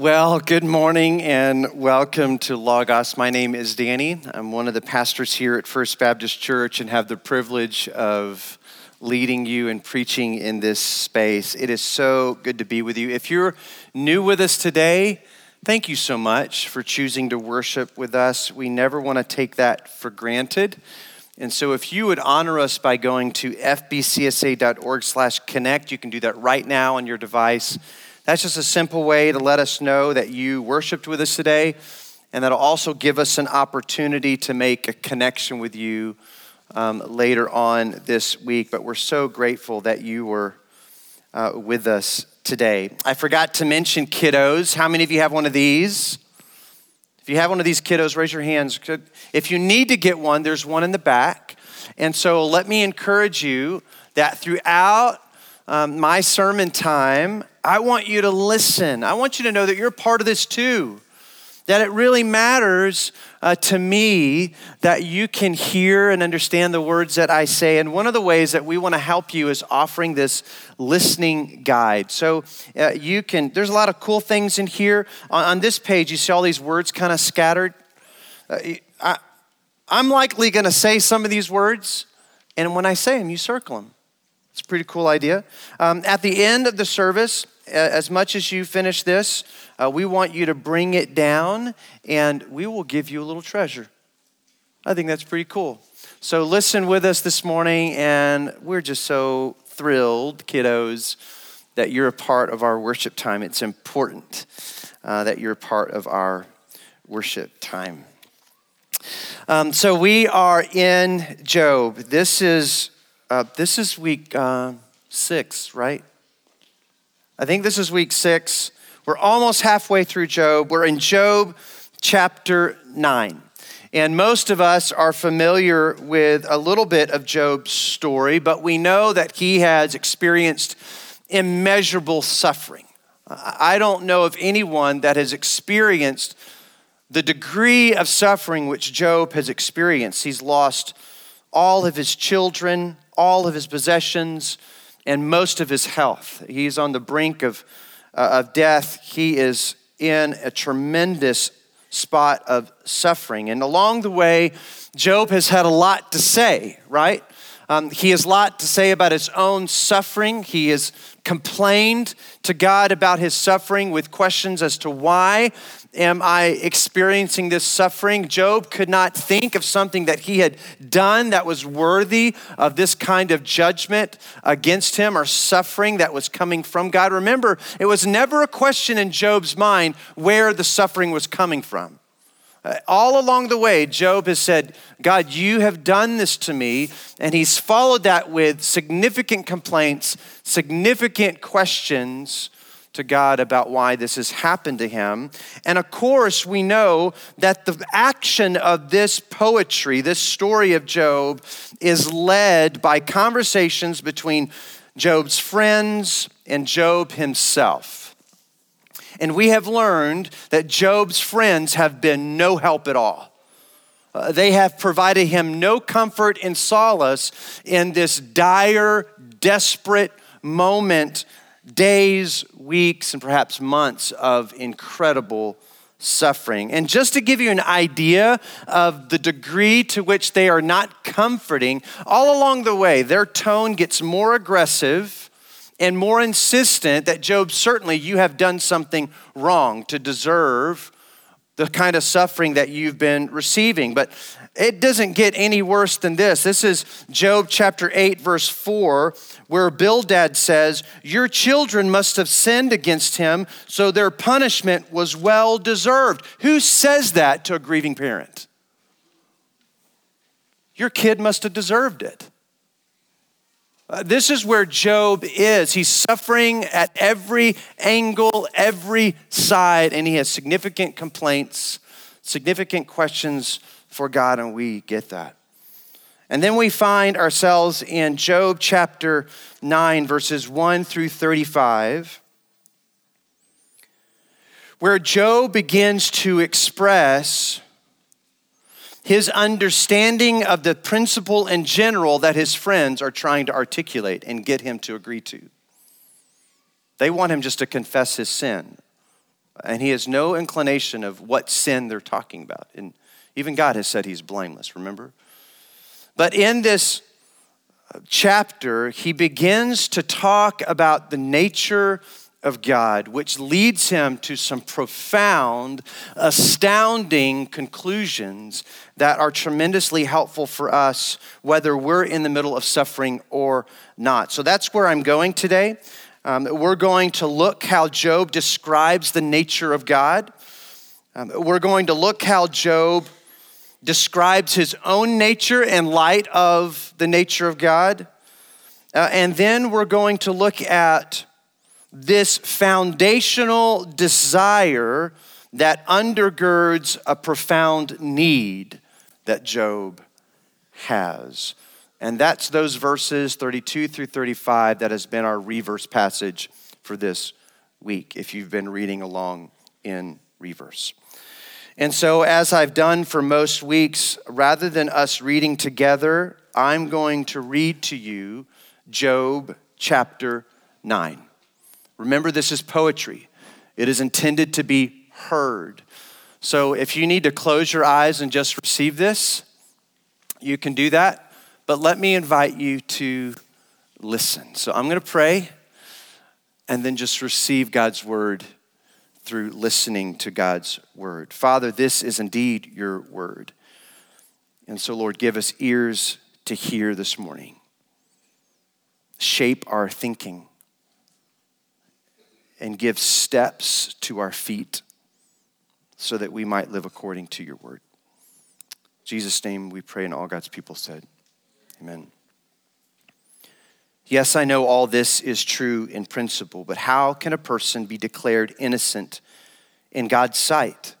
Well, good morning and welcome to Logos. My name is Danny. I'm one of the pastors here at First Baptist Church and have the privilege of leading you and preaching in this space. It is so good to be with you. If you're new with us today, thank you so much for choosing to worship with us. We never want to take that for granted. And so if you would honor us by going to fbcsa.org/connect, you can do that right now on your device that's just a simple way to let us know that you worshiped with us today, and that'll also give us an opportunity to make a connection with you um, later on this week. But we're so grateful that you were uh, with us today. I forgot to mention kiddos. How many of you have one of these? If you have one of these kiddos, raise your hands. If you need to get one, there's one in the back. And so let me encourage you that throughout um, my sermon time, I want you to listen. I want you to know that you're part of this too. That it really matters uh, to me that you can hear and understand the words that I say. And one of the ways that we want to help you is offering this listening guide. So uh, you can, there's a lot of cool things in here. On, on this page, you see all these words kind of scattered. Uh, I, I'm likely going to say some of these words, and when I say them, you circle them. It's a pretty cool idea. Um, at the end of the service, as much as you finish this, uh, we want you to bring it down and we will give you a little treasure. I think that's pretty cool. So, listen with us this morning, and we're just so thrilled, kiddos, that you're a part of our worship time. It's important uh, that you're a part of our worship time. Um, so, we are in Job. This is uh, this is week uh, six, right? I think this is week six. We're almost halfway through Job. We're in Job chapter nine. And most of us are familiar with a little bit of Job's story, but we know that he has experienced immeasurable suffering. I don't know of anyone that has experienced the degree of suffering which Job has experienced. He's lost all of his children, all of his possessions, and most of his health. He's on the brink of, uh, of death. He is in a tremendous spot of suffering. And along the way, Job has had a lot to say, right? Um, he has a lot to say about his own suffering. He has complained to God about his suffering with questions as to why am I experiencing this suffering? Job could not think of something that he had done that was worthy of this kind of judgment against him or suffering that was coming from God. Remember, it was never a question in Job's mind where the suffering was coming from. Uh, all along the way, Job has said, God, you have done this to me. And he's followed that with significant complaints, significant questions to God about why this has happened to him. And of course, we know that the action of this poetry, this story of Job, is led by conversations between Job's friends and Job himself. And we have learned that Job's friends have been no help at all. Uh, they have provided him no comfort and solace in this dire, desperate moment days, weeks, and perhaps months of incredible suffering. And just to give you an idea of the degree to which they are not comforting, all along the way, their tone gets more aggressive and more insistent that Job, certainly you have done something wrong to deserve the kind of suffering that you've been receiving. But it doesn't get any worse than this. This is Job chapter 8, verse 4, where Bildad says, Your children must have sinned against him, so their punishment was well deserved. Who says that to a grieving parent? Your kid must have deserved it. Uh, this is where Job is. He's suffering at every angle, every side, and he has significant complaints, significant questions for God, and we get that. And then we find ourselves in Job chapter 9, verses 1 through 35, where Job begins to express his understanding of the principle in general that his friends are trying to articulate and get him to agree to. They want him just to confess his sin. And he has no inclination of what sin they're talking about. And even God has said he's blameless, remember? But in this uh, chapter, he begins to talk about the nature of God, which leads him to some profound, astounding conclusions that are tremendously helpful for us, whether we're in the middle of suffering or not. So that's where I'm going today. Um, we're going to look how Job describes the nature of God. Um, we're going to look how Job describes his own nature in light of the nature of God. Uh, and then we're going to look at this foundational desire that undergirds a profound need that Job has. And that's those verses 32 through 35 that has been our reverse passage for this week, if you've been reading along in reverse. And so, as I've done for most weeks, rather than us reading together, I'm going to read to you Job chapter 9. Remember, this is poetry, it is intended to be heard. So, if you need to close your eyes and just receive this, you can do that. But let me invite you to listen. So, I'm going to pray and then just receive God's word through listening to God's word. Father, this is indeed your word. And so, Lord, give us ears to hear this morning. Shape our thinking and give steps to our feet so that we might live according to your word. In Jesus' name we pray, and all God's people said, Amen. Yes, I know all this is true in principle, but how can a person be declared innocent in God's sight?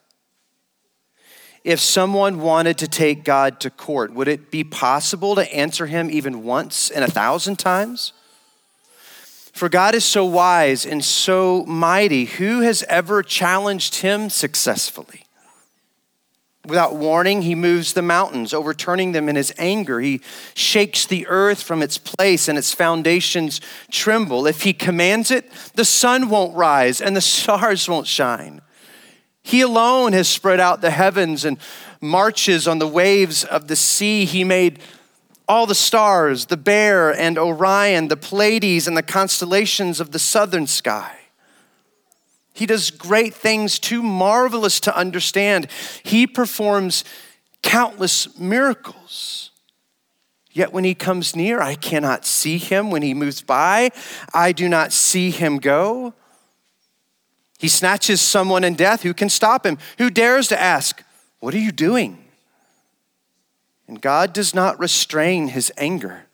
If someone wanted to take God to court, would it be possible to answer him even once and a thousand times? For God is so wise and so mighty, who has ever challenged him successfully? Without warning, he moves the mountains, overturning them in his anger. He shakes the earth from its place and its foundations tremble. If he commands it, the sun won't rise and the stars won't shine. He alone has spread out the heavens and marches on the waves of the sea. He made all the stars, the bear and Orion, the Pleiades and the constellations of the southern sky. He does great things too marvelous to understand. He performs countless miracles. Yet when he comes near, I cannot see him. When he moves by, I do not see him go. He snatches someone in death. Who can stop him? Who dares to ask, What are you doing? And God does not restrain his anger.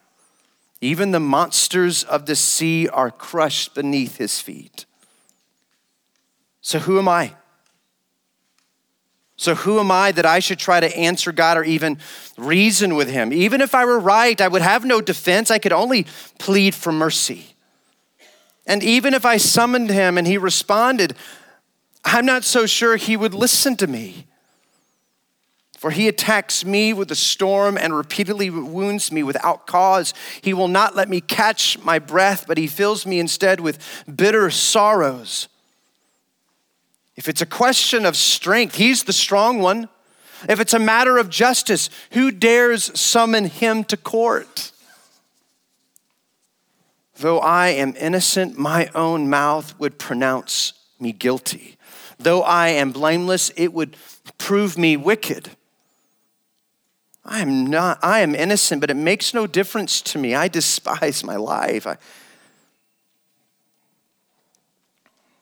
Even the monsters of the sea are crushed beneath his feet. So who am I? So who am I that I should try to answer God or even reason with him? Even if I were right, I would have no defense. I could only plead for mercy. And even if I summoned him and he responded, I'm not so sure he would listen to me. For he attacks me with a storm and repeatedly wounds me without cause. He will not let me catch my breath, but he fills me instead with bitter sorrows. If it's a question of strength, he's the strong one. If it's a matter of justice, who dares summon him to court? Though I am innocent, my own mouth would pronounce me guilty. Though I am blameless, it would prove me wicked. I am not, I am innocent, but it makes no difference to me. I despise my life. I,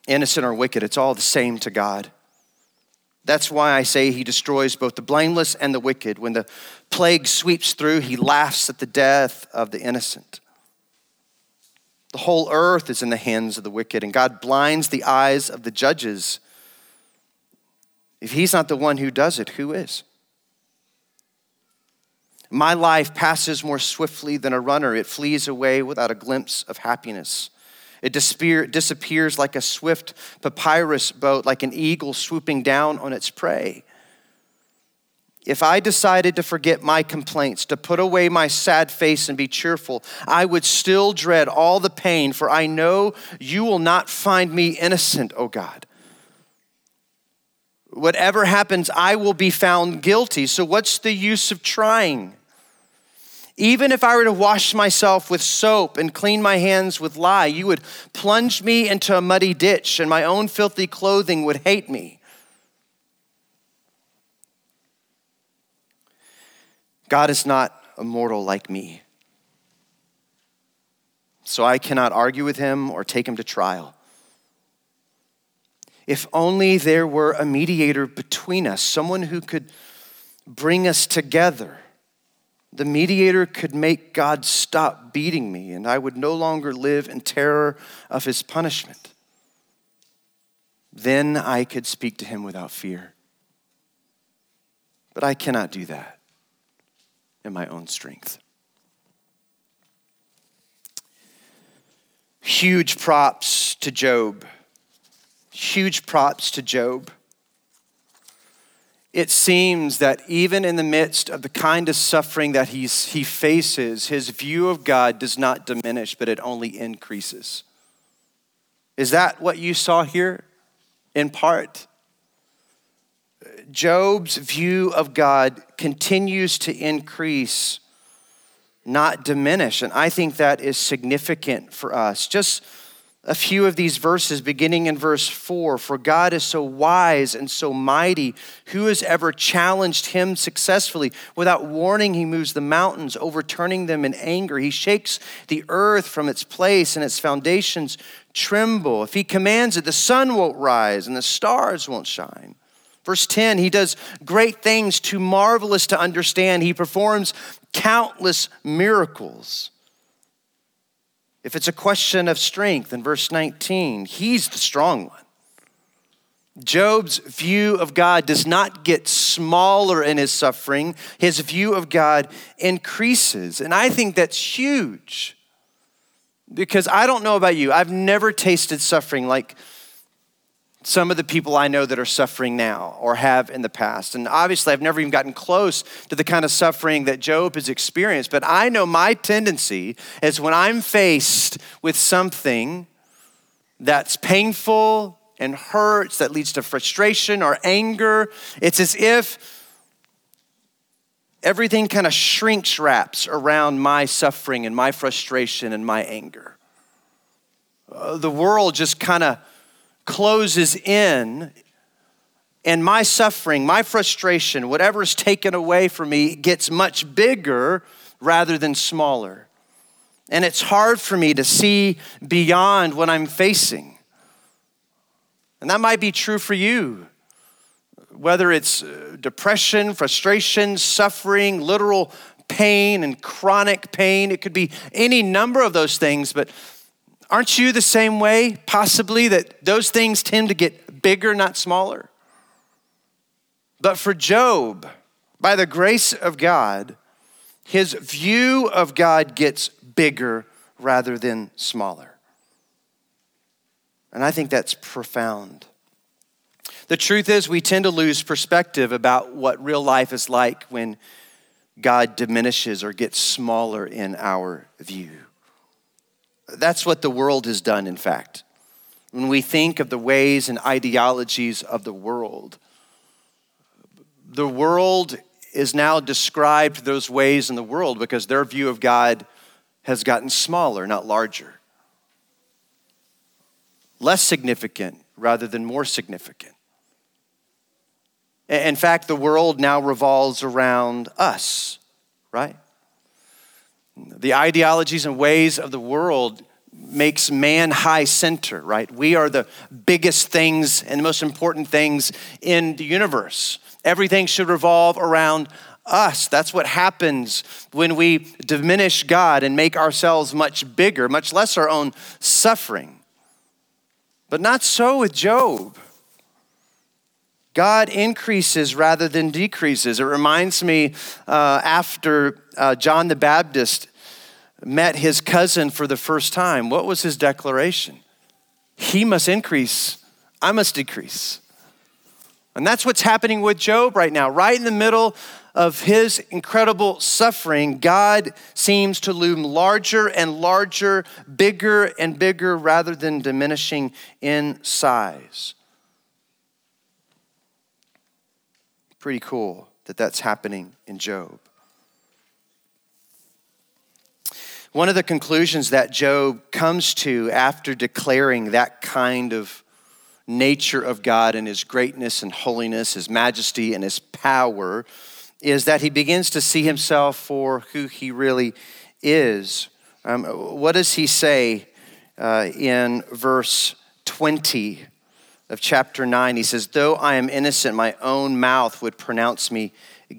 innocent or wicked, it's all the same to God. That's why I say he destroys both the blameless and the wicked. When the plague sweeps through, he laughs at the death of the innocent. The whole earth is in the hands of the wicked, and God blinds the eyes of the judges. If he's not the one who does it, who is? My life passes more swiftly than a runner, it flees away without a glimpse of happiness. It disappears like a swift papyrus boat, like an eagle swooping down on its prey. If I decided to forget my complaints, to put away my sad face and be cheerful, I would still dread all the pain, for I know you will not find me innocent, O God. Whatever happens, I will be found guilty. So, what's the use of trying? Even if I were to wash myself with soap and clean my hands with lye, you would plunge me into a muddy ditch, and my own filthy clothing would hate me. God is not a mortal like me. So I cannot argue with him or take him to trial. If only there were a mediator between us, someone who could bring us together the mediator could make God stop beating me, and I would no longer live in terror of his punishment. Then I could speak to him without fear. But I cannot do that in my own strength. Huge props to Job. Huge props to Job it seems that even in the midst of the kind of suffering that he's, he faces, his view of God does not diminish, but it only increases. Is that what you saw here? In part. Job's view of God continues to increase, not diminish. And I think that is significant for us. Just a few of these verses, beginning in verse 4 For God is so wise and so mighty, who has ever challenged him successfully? Without warning, he moves the mountains, overturning them in anger. He shakes the earth from its place, and its foundations tremble. If he commands it, the sun won't rise and the stars won't shine. Verse 10, he does great things too marvelous to understand. He performs countless miracles. If it's a question of strength in verse 19, he's the strong one. Job's view of God does not get smaller in his suffering, his view of God increases. And I think that's huge because I don't know about you, I've never tasted suffering like some of the people I know that are suffering now or have in the past. And obviously, I've never even gotten close to the kind of suffering that Job has experienced. But I know my tendency is when I'm faced with something that's painful and hurts, that leads to frustration or anger, it's as if everything kind of shrinks wraps around my suffering and my frustration and my anger. Uh, the world just kind of closes in and my suffering, my frustration, whatever is taken away from me gets much bigger rather than smaller. And it's hard for me to see beyond what I'm facing. And that might be true for you. Whether it's uh, depression, frustration, suffering, literal pain, and chronic pain, it could be any number of those things, but Aren't you the same way, possibly, that those things tend to get bigger, not smaller? But for Job, by the grace of God, his view of God gets bigger rather than smaller. And I think that's profound. The truth is, we tend to lose perspective about what real life is like when God diminishes or gets smaller in our view. That's what the world has done, in fact. when we think of the ways and ideologies of the world. The world is now described those ways in the world because their view of God has gotten smaller, not larger. Less significant rather than more significant. In fact, the world now revolves around us, right? The ideologies and ways of the world makes man high center, right? We are the biggest things and the most important things in the universe. Everything should revolve around us. That's what happens when we diminish God and make ourselves much bigger, much less our own suffering. But not so with Job. God increases rather than decreases. It reminds me uh, after uh, John the Baptist met his cousin for the first time, what was his declaration? He must increase, I must decrease. And that's what's happening with Job right now. Right in the middle of his incredible suffering, God seems to loom larger and larger, bigger and bigger, rather than diminishing in size. Pretty cool that that's happening in Job. One of the conclusions that Job comes to after declaring that kind of nature of God and his greatness and holiness, his majesty and his power, is that he begins to see himself for who he really is. Um, what does he say uh, in verse 20 of chapter 9? He says, Though I am innocent, my own mouth would pronounce me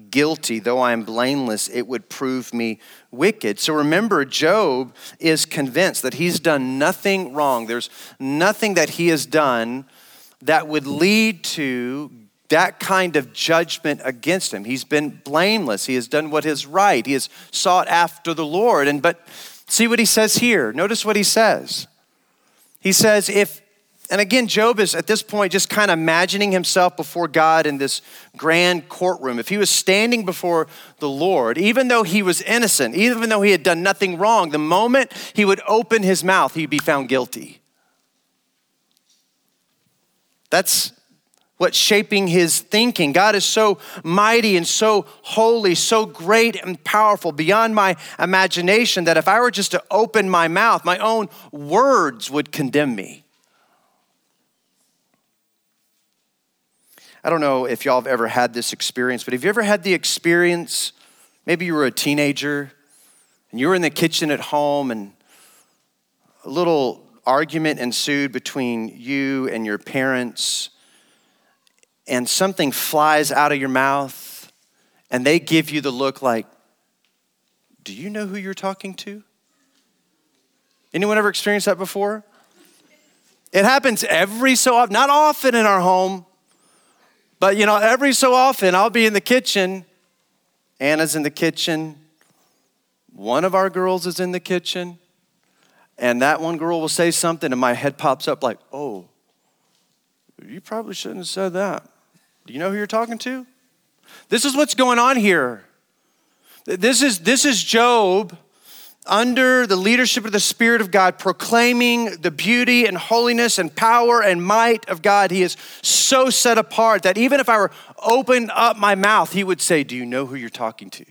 guilty. Though I am blameless, it would prove me wicked. So remember, Job is convinced that he's done nothing wrong. There's nothing that he has done that would lead to that kind of judgment against him. He's been blameless. He has done what is right. He has sought after the Lord. And but see what he says here. Notice what he says. He says, if and again, Job is at this point just kind of imagining himself before God in this grand courtroom. If he was standing before the Lord, even though he was innocent, even though he had done nothing wrong, the moment he would open his mouth, he'd be found guilty. That's what's shaping his thinking. God is so mighty and so holy, so great and powerful beyond my imagination that if I were just to open my mouth, my own words would condemn me. I don't know if y'all have ever had this experience, but have you ever had the experience? Maybe you were a teenager and you were in the kitchen at home and a little argument ensued between you and your parents, and something flies out of your mouth, and they give you the look like, Do you know who you're talking to? Anyone ever experienced that before? It happens every so often, not often in our home, but you know, every so often I'll be in the kitchen. Anna's in the kitchen. One of our girls is in the kitchen and that one girl will say something, and my head pops up like, oh, you probably shouldn't have said that. Do you know who you're talking to? This is what's going on here. This is, this is Job under the leadership of the Spirit of God, proclaiming the beauty and holiness and power and might of God. He is so set apart that even if I were open up my mouth, he would say, Do you know who you're talking to?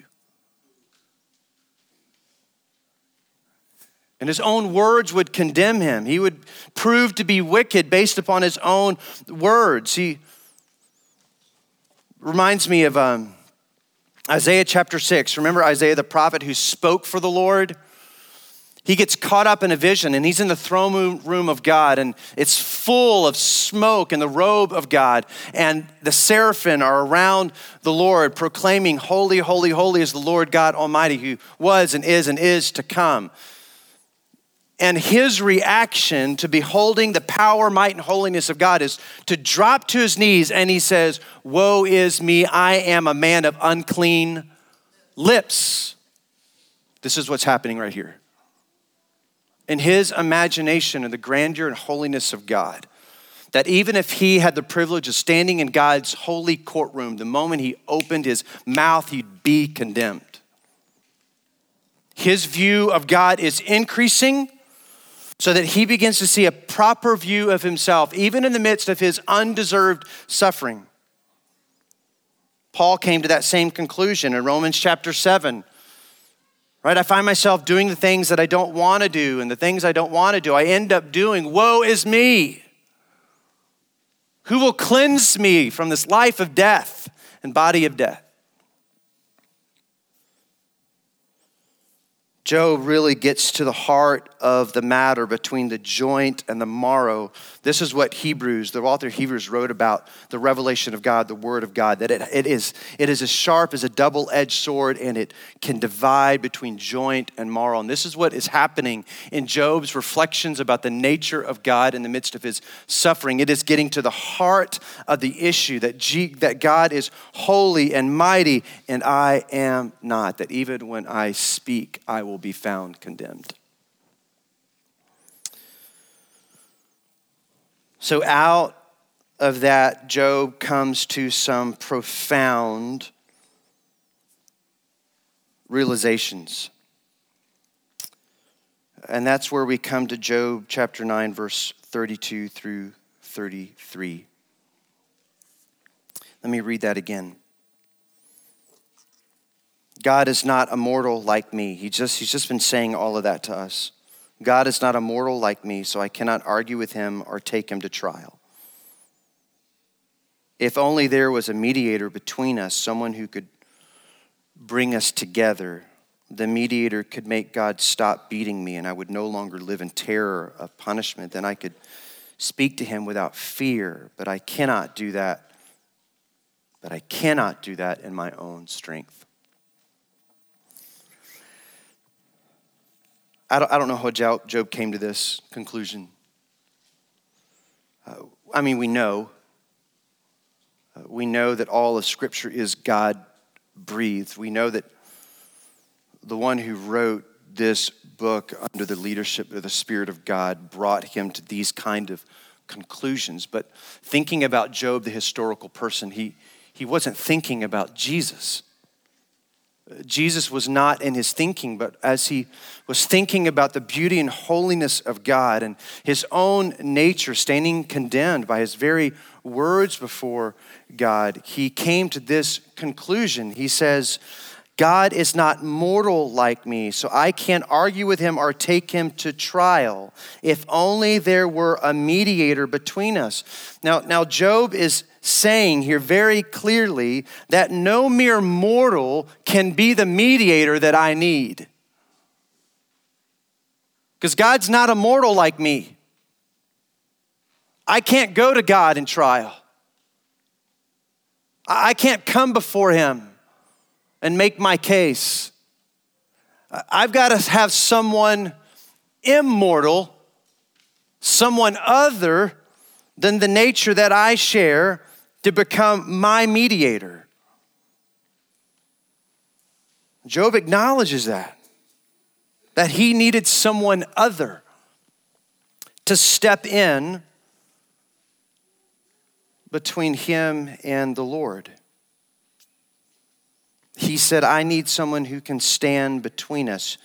And his own words would condemn him. He would prove to be wicked based upon his own words. He reminds me of um, Isaiah chapter 6. Remember Isaiah the prophet who spoke for the Lord? He gets caught up in a vision and he's in the throne room of God and it's full of smoke and the robe of God. And the seraphim are around the Lord proclaiming, Holy, holy, holy is the Lord God Almighty who was and is and is to come. And his reaction to beholding the power, might, and holiness of God is to drop to his knees and he says, Woe is me, I am a man of unclean lips. This is what's happening right here. In his imagination of the grandeur and holiness of God, that even if he had the privilege of standing in God's holy courtroom, the moment he opened his mouth, he'd be condemned. His view of God is increasing so that he begins to see a proper view of himself, even in the midst of his undeserved suffering. Paul came to that same conclusion in Romans chapter 7. Right? I find myself doing the things that I don't want to do, and the things I don't want to do, I end up doing. Woe is me! Who will cleanse me from this life of death and body of death? Job really gets to the heart of the matter between the joint and the marrow. This is what Hebrews, the author of Hebrews, wrote about the revelation of God, the Word of God, that it, it, is, it is as sharp as a double edged sword and it can divide between joint and marrow. And this is what is happening in Job's reflections about the nature of God in the midst of his suffering. It is getting to the heart of the issue that, G, that God is holy and mighty and I am not, that even when I speak, I will will be found condemned. So, out of that, Job comes to some profound realizations. And that's where we come to Job chapter 9, verse 32 through 33. Let me read that again. God is not a mortal like me. He just, he's just been saying all of that to us. God is not a mortal like me, so I cannot argue with him or take him to trial. If only there was a mediator between us, someone who could bring us together, the mediator could make God stop beating me and I would no longer live in terror of punishment. Then I could speak to him without fear, but I cannot do that. But I cannot do that in my own strength. I don't, I don't know how Job came to this conclusion. Uh, I mean, we know. Uh, we know that all of Scripture is God breathed. We know that the one who wrote this book under the leadership of the Spirit of God brought him to these kind of conclusions. But thinking about Job, the historical person, he, he wasn't thinking about Jesus. Jesus was not in his thinking, but as he was thinking about the beauty and holiness of God and his own nature standing condemned by his very words before God, he came to this conclusion. He says, God is not mortal like me, so I can't argue with him or take him to trial. If only there were a mediator between us. Now, now Job is saying here very clearly that no mere mortal can be the mediator that I need. Because God's not a mortal like me. I can't go to God in trial. I can't come before Him and make my case. I've got to have someone immortal, someone other than the nature that I share to become my mediator. Job acknowledges that, that he needed someone other to step in between him and the Lord. He said, I need someone who can stand between us.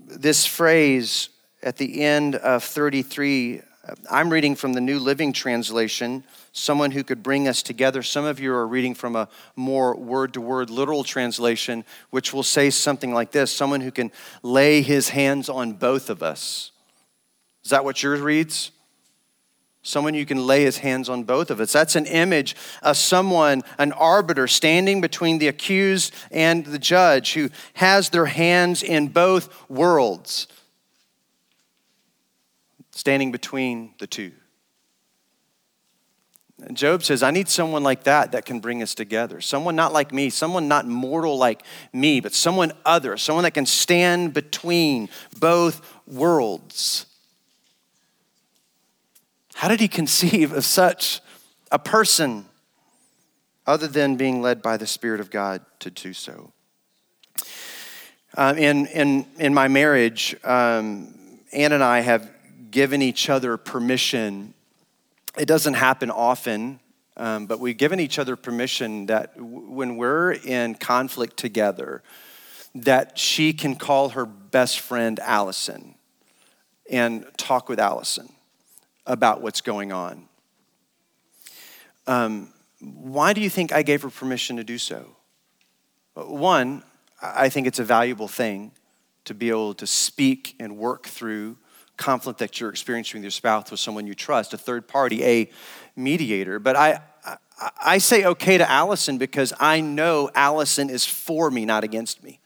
This phrase at the end of 33, uh, I'm reading from the New Living Translation someone who could bring us together. Some of you are reading from a more word to word literal translation, which will say something like this someone who can lay his hands on both of us. Is that what yours reads? Someone you can lay his hands on both of us. That's an image of someone, an arbiter, standing between the accused and the judge who has their hands in both worlds, standing between the two. Job says, I need someone like that that can bring us together. Someone not like me, someone not mortal like me, but someone other, someone that can stand between both worlds. How did he conceive of such a person other than being led by the Spirit of God to do so? Um, in, in, in my marriage, um, Ann and I have given each other permission it doesn't happen often, um, but we've given each other permission that w- when we're in conflict together, that she can call her best friend Allison. and talk with Allison about what's going on. Um, why do you think I gave her permission to do so? One, I think it's a valuable thing to be able to speak and work through conflict that you're experiencing with your spouse with someone you trust, a third party, a mediator. But I, I, I say okay to Allison because I know Allison is for me, not against me.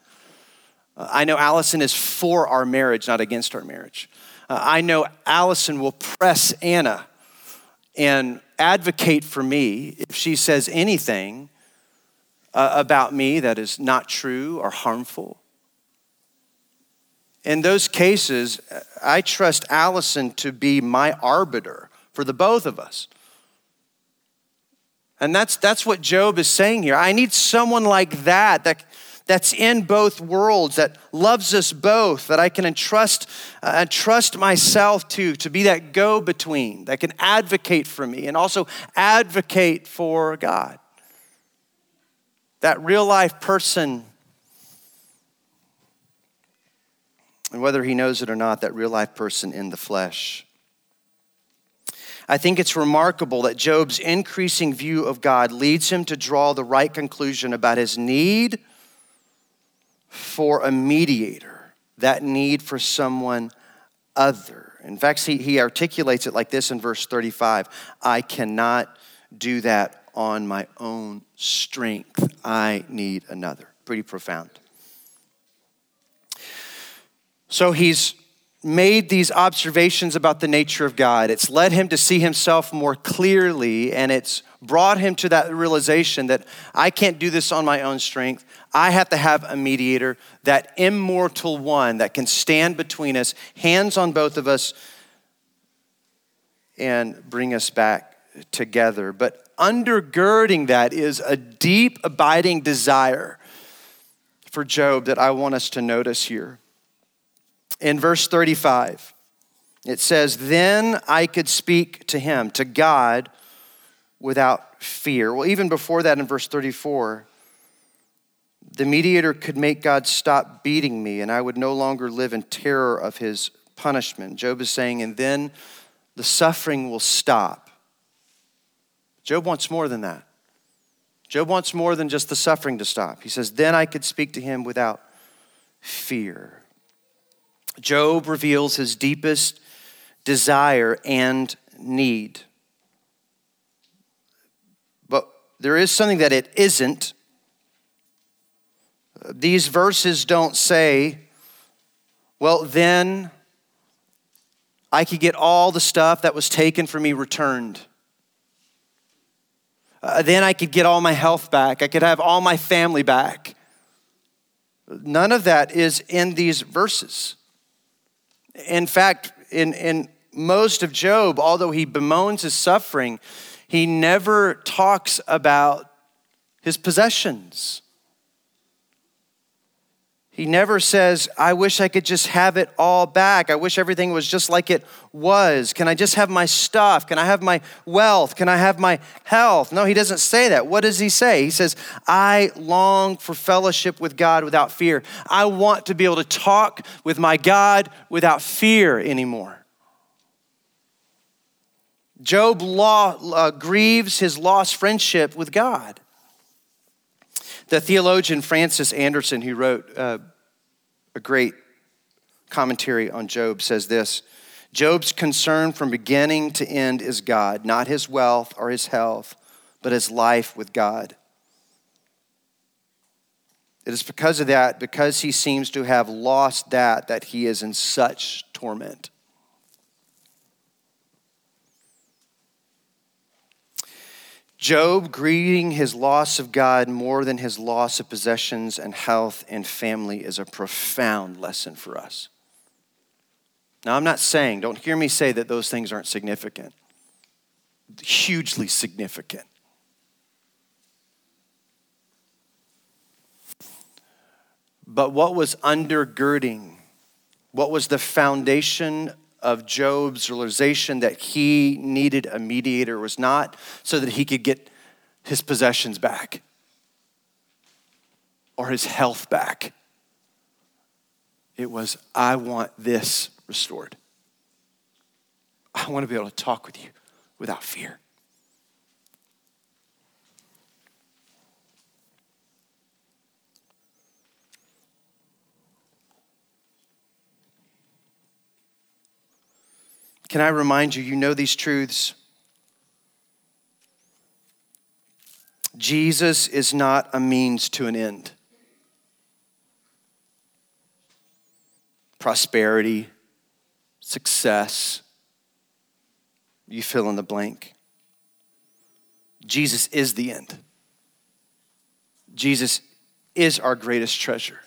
Uh, I know Allison is for our marriage, not against our marriage. Uh, I know Allison will press Anna and advocate for me if she says anything uh, about me that is not true or harmful. In those cases, I trust Allison to be my arbiter for the both of us. And that's, that's what Job is saying here. I need someone like that, that that's in both worlds, that loves us both, that I can entrust, uh, trust myself to, to be that go between, that can advocate for me and also advocate for God. That real life person, and whether he knows it or not, that real life person in the flesh. I think it's remarkable that Job's increasing view of God leads him to draw the right conclusion about his need for a mediator, that need for someone other. In fact, he, he articulates it like this in verse 35 I cannot do that on my own strength. I need another. Pretty profound. So he's made these observations about the nature of God. It's led him to see himself more clearly, and it's brought him to that realization that I can't do this on my own strength. I have to have a mediator, that immortal one that can stand between us, hands on both of us, and bring us back together. But undergirding that is a deep, abiding desire for Job that I want us to notice here in verse 35, it says, Then I could speak to him, to God, without fear. Well, even before that, in verse 34, the mediator could make God stop beating me, and I would no longer live in terror of his punishment. Job is saying, and then the suffering will stop. Job wants more than that. Job wants more than just the suffering to stop. He says, Then I could speak to him without fear. Job reveals his deepest desire and need. But there is something that it isn't. These verses don't say, well, then I could get all the stuff that was taken from me returned. Uh, then I could get all my health back. I could have all my family back. None of that is in these verses. In fact, in, in most of Job, although he bemoans his suffering, he never talks about his possessions. He never says, I wish I could just have it all back. I wish everything was just like it was. Can I just have my stuff? Can I have my wealth? Can I have my health? No, he doesn't say that. What does he say? He says, I long for fellowship with God without fear. I want to be able to talk with my God without fear anymore. Job law, uh, grieves his lost friendship with God. The theologian Francis Andersen, who wrote uh, a great commentary on Job, says this Job's concern from beginning to end is God, not his wealth or his health, but his life with God. It is because of that, because he seems to have lost that, that he is in such torment. Job grieving his loss of God more than his loss of possessions and health and family is a profound lesson for us. Now, I'm not saying, don't hear me say that those things aren't significant, hugely significant. But what was undergirding, what was the foundation of Job's realization that he needed a mediator was not so that he could get his possessions back or his health back. It was, I want this restored. I want to be able to talk with you without fear. Can I remind you, you know these truths? Jesus is not a means to an end. Prosperity, success, you fill in the blank. Jesus is the end. Jesus is our greatest treasure,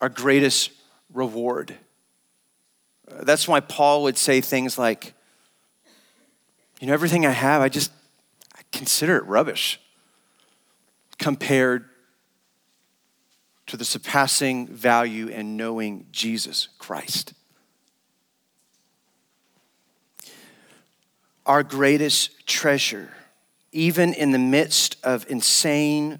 our greatest reward. That's why Paul would say things like, you know, everything I have, I just I consider it rubbish compared to the surpassing value in knowing Jesus Christ. Our greatest treasure, even in the midst of insane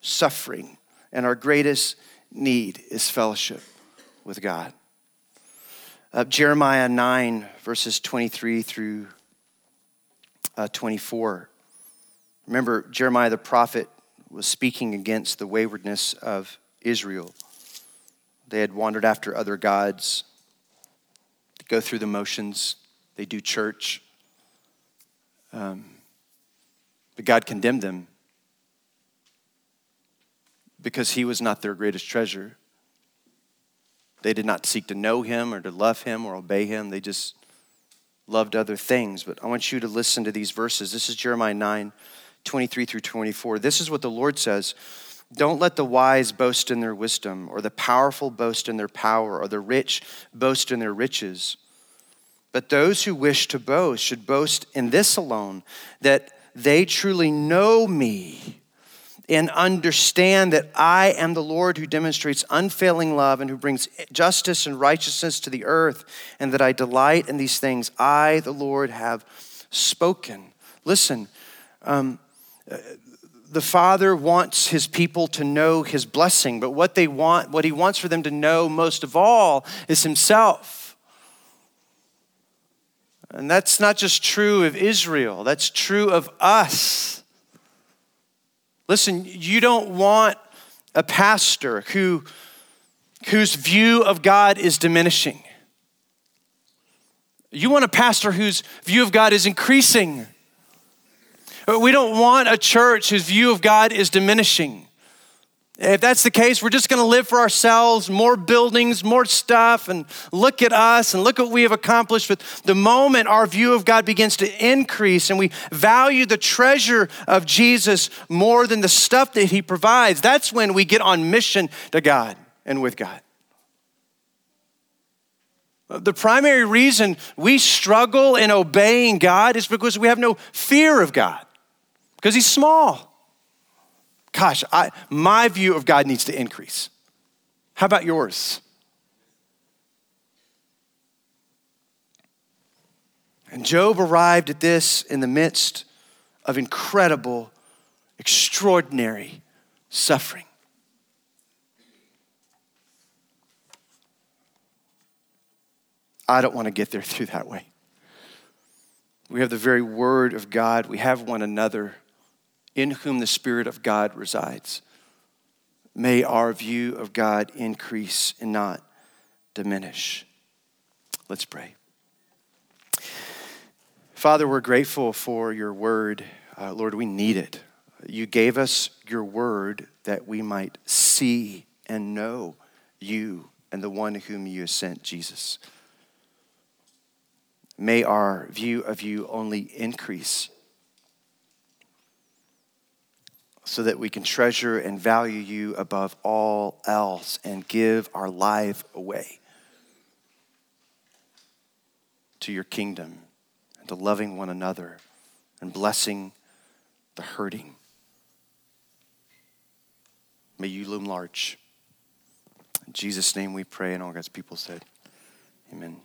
suffering, and our greatest need is fellowship with God. Uh, Jeremiah 9, verses 23 through uh, 24. Remember, Jeremiah the prophet was speaking against the waywardness of Israel. They had wandered after other gods, they go through the motions, they do church. Um, but God condemned them because He was not their greatest treasure. They did not seek to know Him or to love Him or obey Him. They just loved other things. But I want you to listen to these verses. This is Jeremiah 9 23 through 24. This is what the Lord says Don't let the wise boast in their wisdom, or the powerful boast in their power, or the rich boast in their riches. But those who wish to boast should boast in this alone that they truly know me and understand that I am the Lord who demonstrates unfailing love and who brings justice and righteousness to the earth, and that I delight in these things. I, the Lord, have spoken. Listen, um, the Father wants his people to know his blessing, but what they want, what he wants for them to know most of all is himself. And that's not just true of Israel, that's true of us. Listen, you don't want a pastor who, whose view of God is diminishing. You want a pastor whose view of God is increasing. We don't want a church whose view of God is diminishing. If that's the case, we're just going to live for ourselves, more buildings, more stuff, and look at us and look at what we have accomplished. But the moment our view of God begins to increase and we value the treasure of Jesus more than the stuff that he provides, that's when we get on mission to God and with God. The primary reason we struggle in obeying God is because we have no fear of God because he's small. Gosh, I, my view of God needs to increase. How about yours? And Job arrived at this in the midst of incredible, extraordinary suffering. I don't want to get there through that way. We have the very word of God, we have one another in whom the Spirit of God resides. May our view of God increase and not diminish. Let's pray. Father, we're grateful for your word. Uh, Lord, we need it. You gave us your word that we might see and know you and the one whom you sent, Jesus. May our view of you only increase so that we can treasure and value you above all else and give our life away to your kingdom and to loving one another and blessing the hurting. May you loom large. In Jesus' name we pray, and all God's people said, Amen.